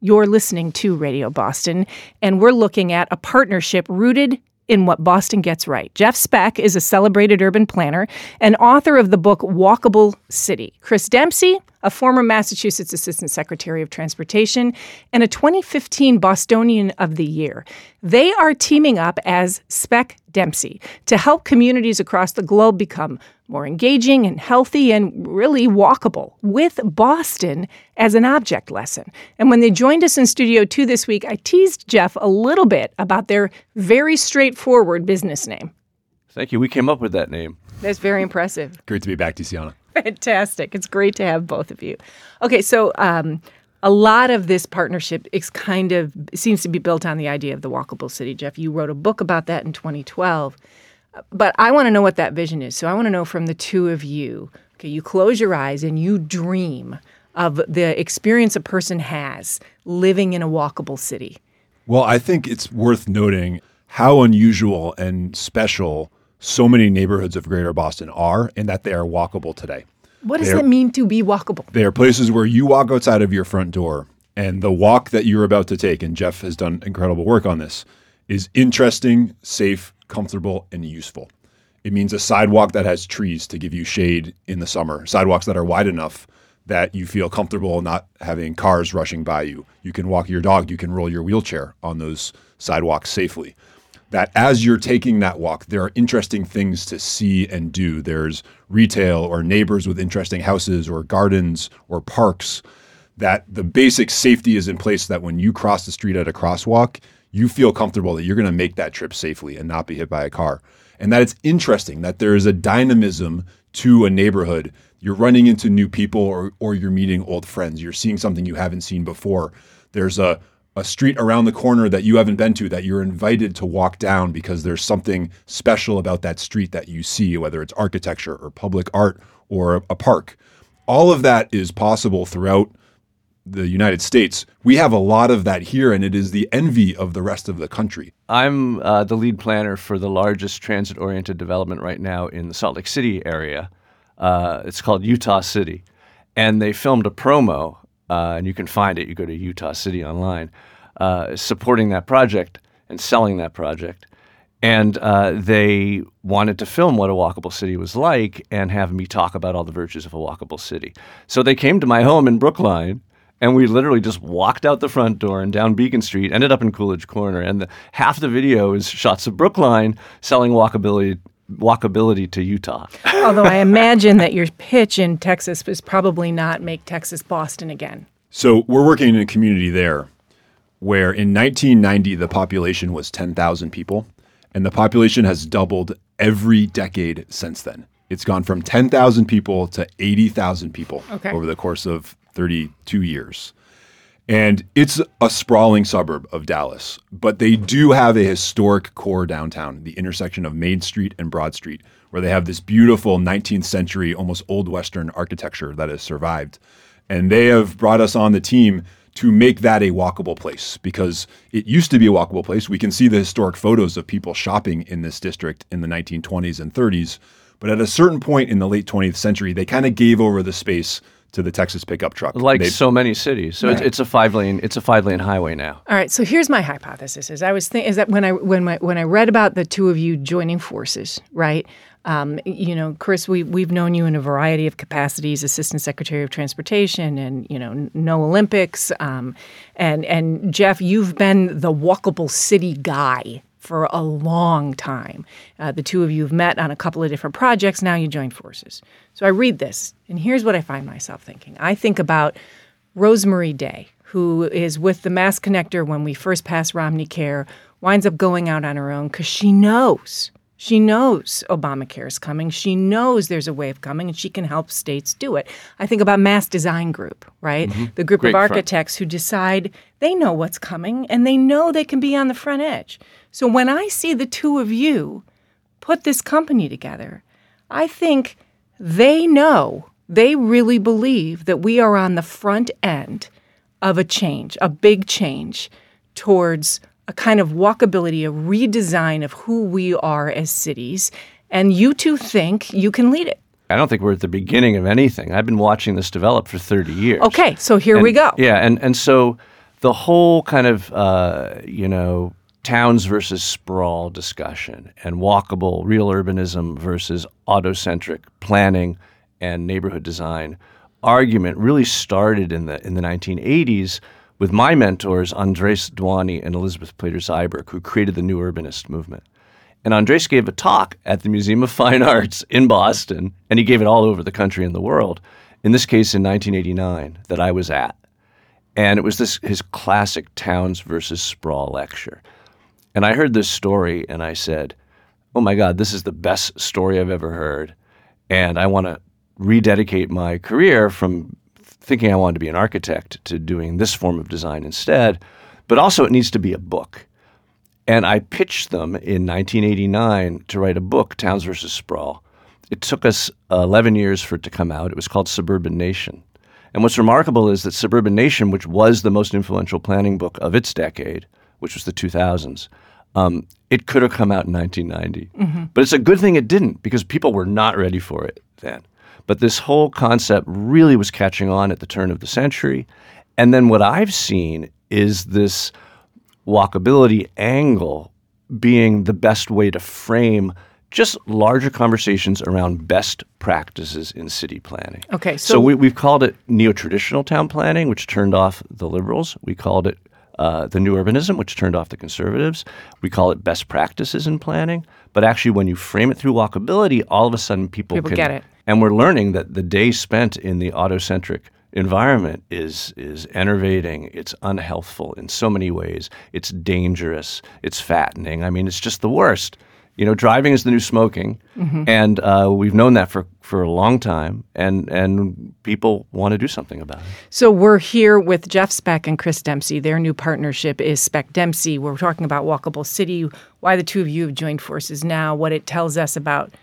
You're listening to Radio Boston, and we're looking at a partnership rooted in what Boston gets right. Jeff Speck is a celebrated urban planner and author of the book Walkable City. Chris Dempsey, a former Massachusetts Assistant Secretary of Transportation and a 2015 Bostonian of the Year. They are teaming up as Speck Dempsey to help communities across the globe become more engaging and healthy and really walkable with Boston as an object lesson. And when they joined us in Studio 2 this week, I teased Jeff a little bit about their very straightforward business name. Thank you. We came up with that name. That's very impressive. Great to be back, Tiziana. Fantastic. It's great to have both of you. Okay, so um, a lot of this partnership is kind of seems to be built on the idea of the walkable city. Jeff, you wrote a book about that in 2012. But I want to know what that vision is. So I want to know from the two of you. Okay, you close your eyes and you dream of the experience a person has living in a walkable city. Well, I think it's worth noting how unusual and special so many neighborhoods of greater Boston are and that they are walkable today. What does it mean to be walkable? They are places where you walk outside of your front door and the walk that you're about to take, and Jeff has done incredible work on this, is interesting, safe, comfortable, and useful. It means a sidewalk that has trees to give you shade in the summer, sidewalks that are wide enough that you feel comfortable not having cars rushing by you. You can walk your dog, you can roll your wheelchair on those sidewalks safely. That as you're taking that walk, there are interesting things to see and do. There's retail or neighbors with interesting houses or gardens or parks. That the basic safety is in place that when you cross the street at a crosswalk, you feel comfortable that you're going to make that trip safely and not be hit by a car. And that it's interesting that there is a dynamism to a neighborhood. You're running into new people or, or you're meeting old friends. You're seeing something you haven't seen before. There's a, a street around the corner that you haven't been to that you're invited to walk down because there's something special about that street that you see, whether it's architecture or public art or a, park. All of that is possible throughout the United States, we have a lot of that here, and it is the envy of the rest of the country. I'm uh, the lead planner for the largest transit oriented development right now in the Salt Lake City area. Uh, it's called Utah City. And they filmed a promo, uh, and you can find it. You go to Utah City online, uh, supporting that project and selling that project. And uh, they wanted to film what a walkable city was like and have me talk about all the virtues of a walkable city. So they came to my home in Brookline and we literally just walked out the front door and down Beacon Street, ended up in Coolidge Corner, and the, half the video is shots of Brookline selling walkability walkability to Utah. Although I imagine that your pitch in Texas was probably not make Texas Boston again. So we're working in a community there where in 1990 the population was 10,000 people, and the population has doubled every decade since then. It's gone from 10,000 people to 80,000 people okay. over the course of 32 years. And it's a sprawling suburb of Dallas, but they do have a historic core downtown, the intersection of Main Street and Broad Street, where they have this beautiful 19th century, almost old Western architecture that has survived. And they have brought us on the team to make that a walkable place because it used to be a walkable place. We can see the historic photos of people shopping in this district in the 1920s and 30s. But at a certain point in the late 20th century, they kind of gave over the space to the Texas pickup truck. Like they, so many cities. So right. it's, it's, a five lane it's a five lane highway now. All right. So here's my hypothesis: is I was think is that when I when my when I read about the two of you joining forces, right? Um, you know, Chris, we we've known you in a variety of capacities: Assistant Secretary of Transportation, and you know, No Olympics, um, and and Jeff, you've been the walkable city guy for a long time. Uh, the two of you have met on a couple of different projects. Now you join forces. So I read this, and here's what I find myself thinking. I think about Rosemary Day, who is with the Mass Connector when we first pass Romney Care, winds up going out on her own because she knows. She knows Obamacare is coming. She knows there's a wave coming and she can help states do it. I think about Mass Design Group, right? Mm-hmm. The group Great of architects front. who decide they know what's coming and they know they can be on the front edge. So when I see the two of you put this company together, I think they know, they really believe that we are on the front end of a change, a big change towards a kind of walkability, a redesign of who we are as cities. And you two think you can lead it. I don't think we're at the beginning of anything. I've been watching this develop for 30 years. Okay, so here and, we go. Yeah, and, and so the whole kind of uh, you know towns versus sprawl discussion and walkable real urbanism versus autocentric planning and neighborhood design argument really started in the in the 1980s with my mentors Andres Duany and Elizabeth Plater Zyberk, who created the New Urbanist movement. And Andres gave a talk at the Museum of Fine Arts in Boston, and he gave it all over the country and the world. In this case, in 1989, that I was at, and it was this his classic towns versus sprawl lecture. And I heard this story, and I said, "Oh my God, this is the best story I've ever heard," and I want to rededicate my career from thinking I wanted to be an architect to doing this form of design instead. But also, it needs to be a book. And I pitched them in 1989 to write a book, Towns versus Sprawl. It took us 11 years for it to come out. It was called Suburban Nation. And what's remarkable is that Suburban Nation, which was the most influential planning book of its decade, which was the 2000s, um, it could have come out in 1990. Mm-hmm. But it's a good thing it didn't because people were not ready for it then. But this whole concept really was catching on at the turn of the century. And then what I've seen is this walkability angle being the best way to frame just larger conversations around best practices in city planning. Okay, so, so we, we've called it neo-traditional town planning, which turned off the liberals. We called it uh, the new urbanism, which turned off the conservatives. We call it best practices in planning. But actually, when you frame it through walkability, all of a sudden people, people can, get it. And we're learning that the day spent in the autocentric environment is is enervating. It's unhealthful in so many ways. It's dangerous. It's fattening. I mean, it's just the worst. You know, driving is the new smoking, mm-hmm. and uh, we've known that for, for a long time, and and people want to do something about it. So we're here with Jeff Speck and Chris Dempsey. Their new partnership is Speck Dempsey. We're talking about Walkable City, why the two of you have joined forces now, what it tells us about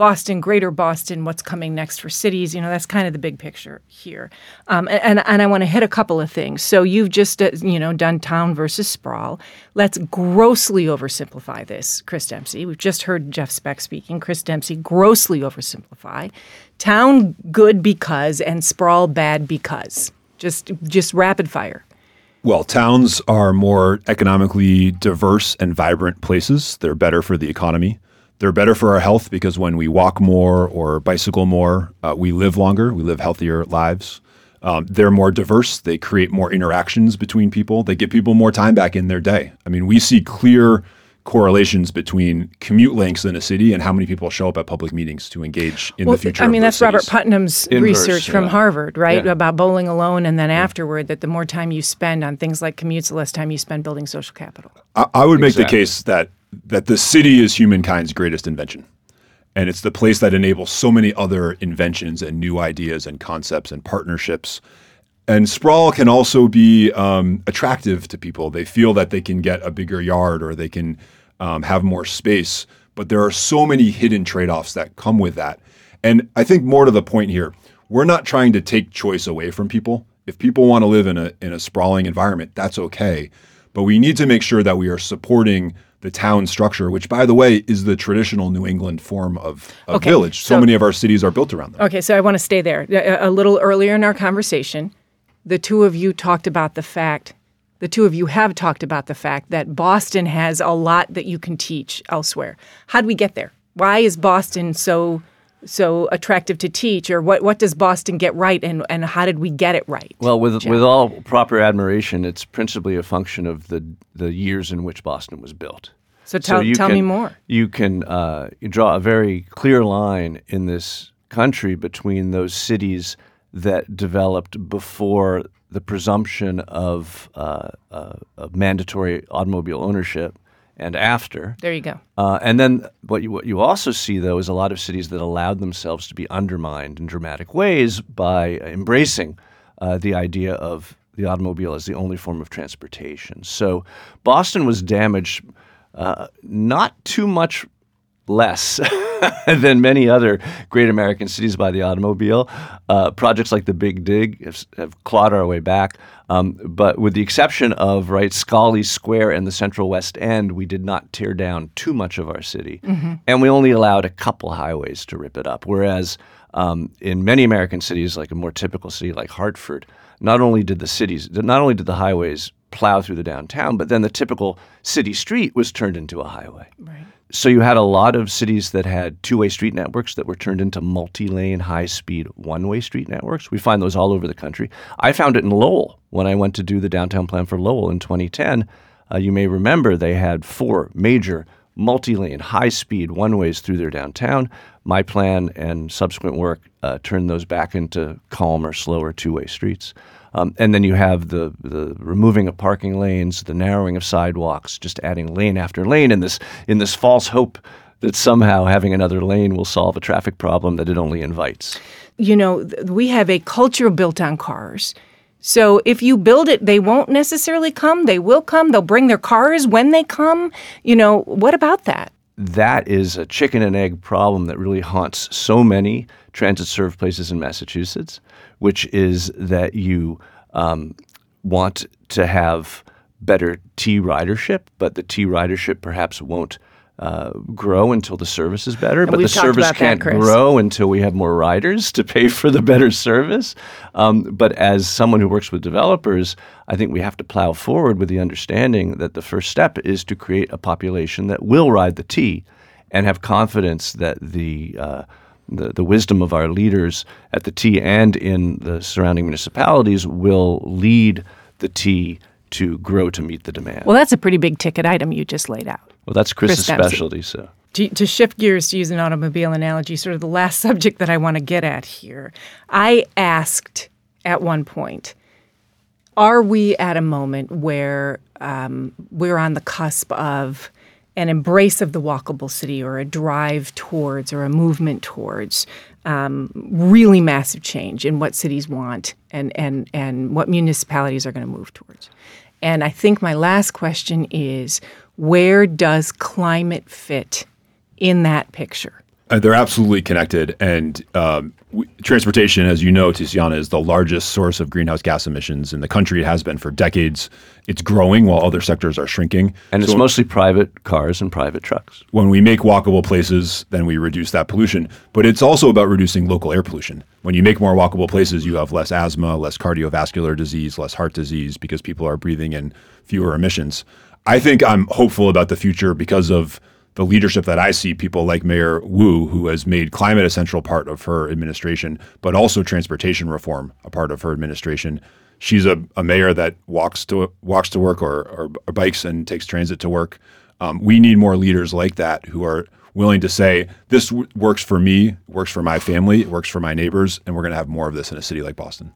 Boston, Greater Boston, what's coming next for cities. You know, that's kind of the big picture here. Um, and, and I want to hit a couple of things. So you've just, uh, you know, done town versus sprawl. Let's grossly oversimplify this, Chris Dempsey. We've just heard Jeff Speck speaking. Chris Dempsey, grossly oversimplify. Town good because and sprawl bad because. Just, just rapid fire. Well, towns are more economically diverse and vibrant places. They're better for the economy. They're better for our health because when we walk more or bicycle more, uh, we live longer, we live healthier lives. Um, they're more diverse. They create more interactions between people. They give people more time back in their day. I mean, we see clear correlations between commute lengths in a city and how many people show up at public meetings to engage in well, the future. I mean, that's cities. Robert Putnam's Inverse, research yeah. from Harvard, right? Yeah. About bowling alone, and then afterward, that the more time you spend on things like commutes, the less time you spend building social capital. I, I would make the case that that the city is humankind's greatest invention. And it's the place that enables so many other inventions and new ideas and concepts and partnerships. And sprawl can also be um, attractive to people. They feel that they can get a bigger yard or they can um, have more space. But there are so many hidden trade offs that come with that. And I think more to the point here, we're not trying to take choice away from people. If people want to live in a, in a sprawling environment, that's okay. But we need to make sure that we are supporting the town structure, which, by the way, is the traditional New England form of, of Okay, village. So, so- many of our cities are built around them. Okay, so I want to stay there. A, a little earlier in our conversation, the two of you talked about the fact, the two of you have talked about the fact that Boston has a lot that you can teach elsewhere. How do we get there? Why is Boston so so attractive to teach, or what what does Boston get right, and and how did we get it right? Well, with with all proper admiration, it's principally a function of the the years in which Boston was built. So tell you tell can, me more. You can uh, you draw a very clear line in this country between those cities that developed before the presumption of, uh, uh, of mandatory automobile ownership and after. There you go. Uh, and then what you, what you also see, though, is a lot of cities that allowed themselves to be undermined in dramatic ways by embracing uh, the idea of the automobile as the only form of transportation. So Boston was damaged uh, not too much less than many other great American cities by the automobile. Uh, projects like the Big Dig have, have clawed our way back. Um, but with the exception of right Scollay Square and the Central West End, we did not tear down too much of our city, and we only allowed a couple highways to rip it up. Whereas um, in many American cities, like a more typical city like Hartford, not only did the cities, not only did the highways plow through the downtown. But then the typical city street was turned into a highway. Right. So you had a lot of cities that had two-way street networks that were turned into multi-lane, high-speed, one-way street networks. We find those all over the country. I found it in Lowell when I went to do the downtown plan for Lowell in 2010. Uh, you may remember they had four major multi-lane, high-speed one-ways through their downtown. My plan and subsequent work uh, turned those back into calmer, slower two-way streets. Um, and then you have the, the removing of parking lanes, the narrowing of sidewalks, just adding lane after lane in this in this false hope that somehow having another lane will solve a traffic problem that it only invites. You know, th- we have a culture built on cars. So if you build it, they won't necessarily come. They will come. They'll bring their cars when they come. You know, what about that? That is a chicken and egg problem that really haunts so many transit served places in Massachusetts, which is that you um, want to have better T ridership, but the T ridership perhaps won't uh, grow until the service is better. but the service can't Chris. grow until we have more riders to pay for the better service. Um, but as someone who works with developers, I think we have to plow forward with the understanding that the first step is to create a population that will ride the T and have confidence that the uh, the, the wisdom of our leaders at the T and in the surrounding municipalities will lead the T to grow to meet the demand. Well, that's a pretty big ticket item you just laid out. Well, that's Chris's Chris specialty. So To, to shift gears to use an automobile analogy, sort of the last subject that I want to get at here. I asked at one point, are we at a moment where um, we're on the cusp of an embrace of the walkable city or a drive towards or a movement towards um, really massive change in what cities want and, and, and what municipalities are going to move towards? And I think my last question is where does climate fit in that picture? Uh, they're absolutely connected. And um, w- transportation, as you know, Tiziana, is the largest source of greenhouse gas emissions in the country. It has been for decades. It's growing while other sectors are shrinking. and it's So mostly private cars and private trucks. when we make walkable places, then we reduce that pollution. But it's also about reducing local air pollution. When you make more walkable places, you have less asthma, less cardiovascular disease, less heart disease because people are breathing in fewer emissions. I think I'm hopeful about the future because of the leadership that I see, people like Mayor Wu, who has made climate a central part of her administration, but also transportation reform a part of her administration. She's a, a mayor that walks to walks to work or, or, or bikes and takes transit to work. Um, we need more leaders like that who are willing to say, "This w- works for me, works for my family, works for my neighbors," and we're going to have more of this in a city like Boston.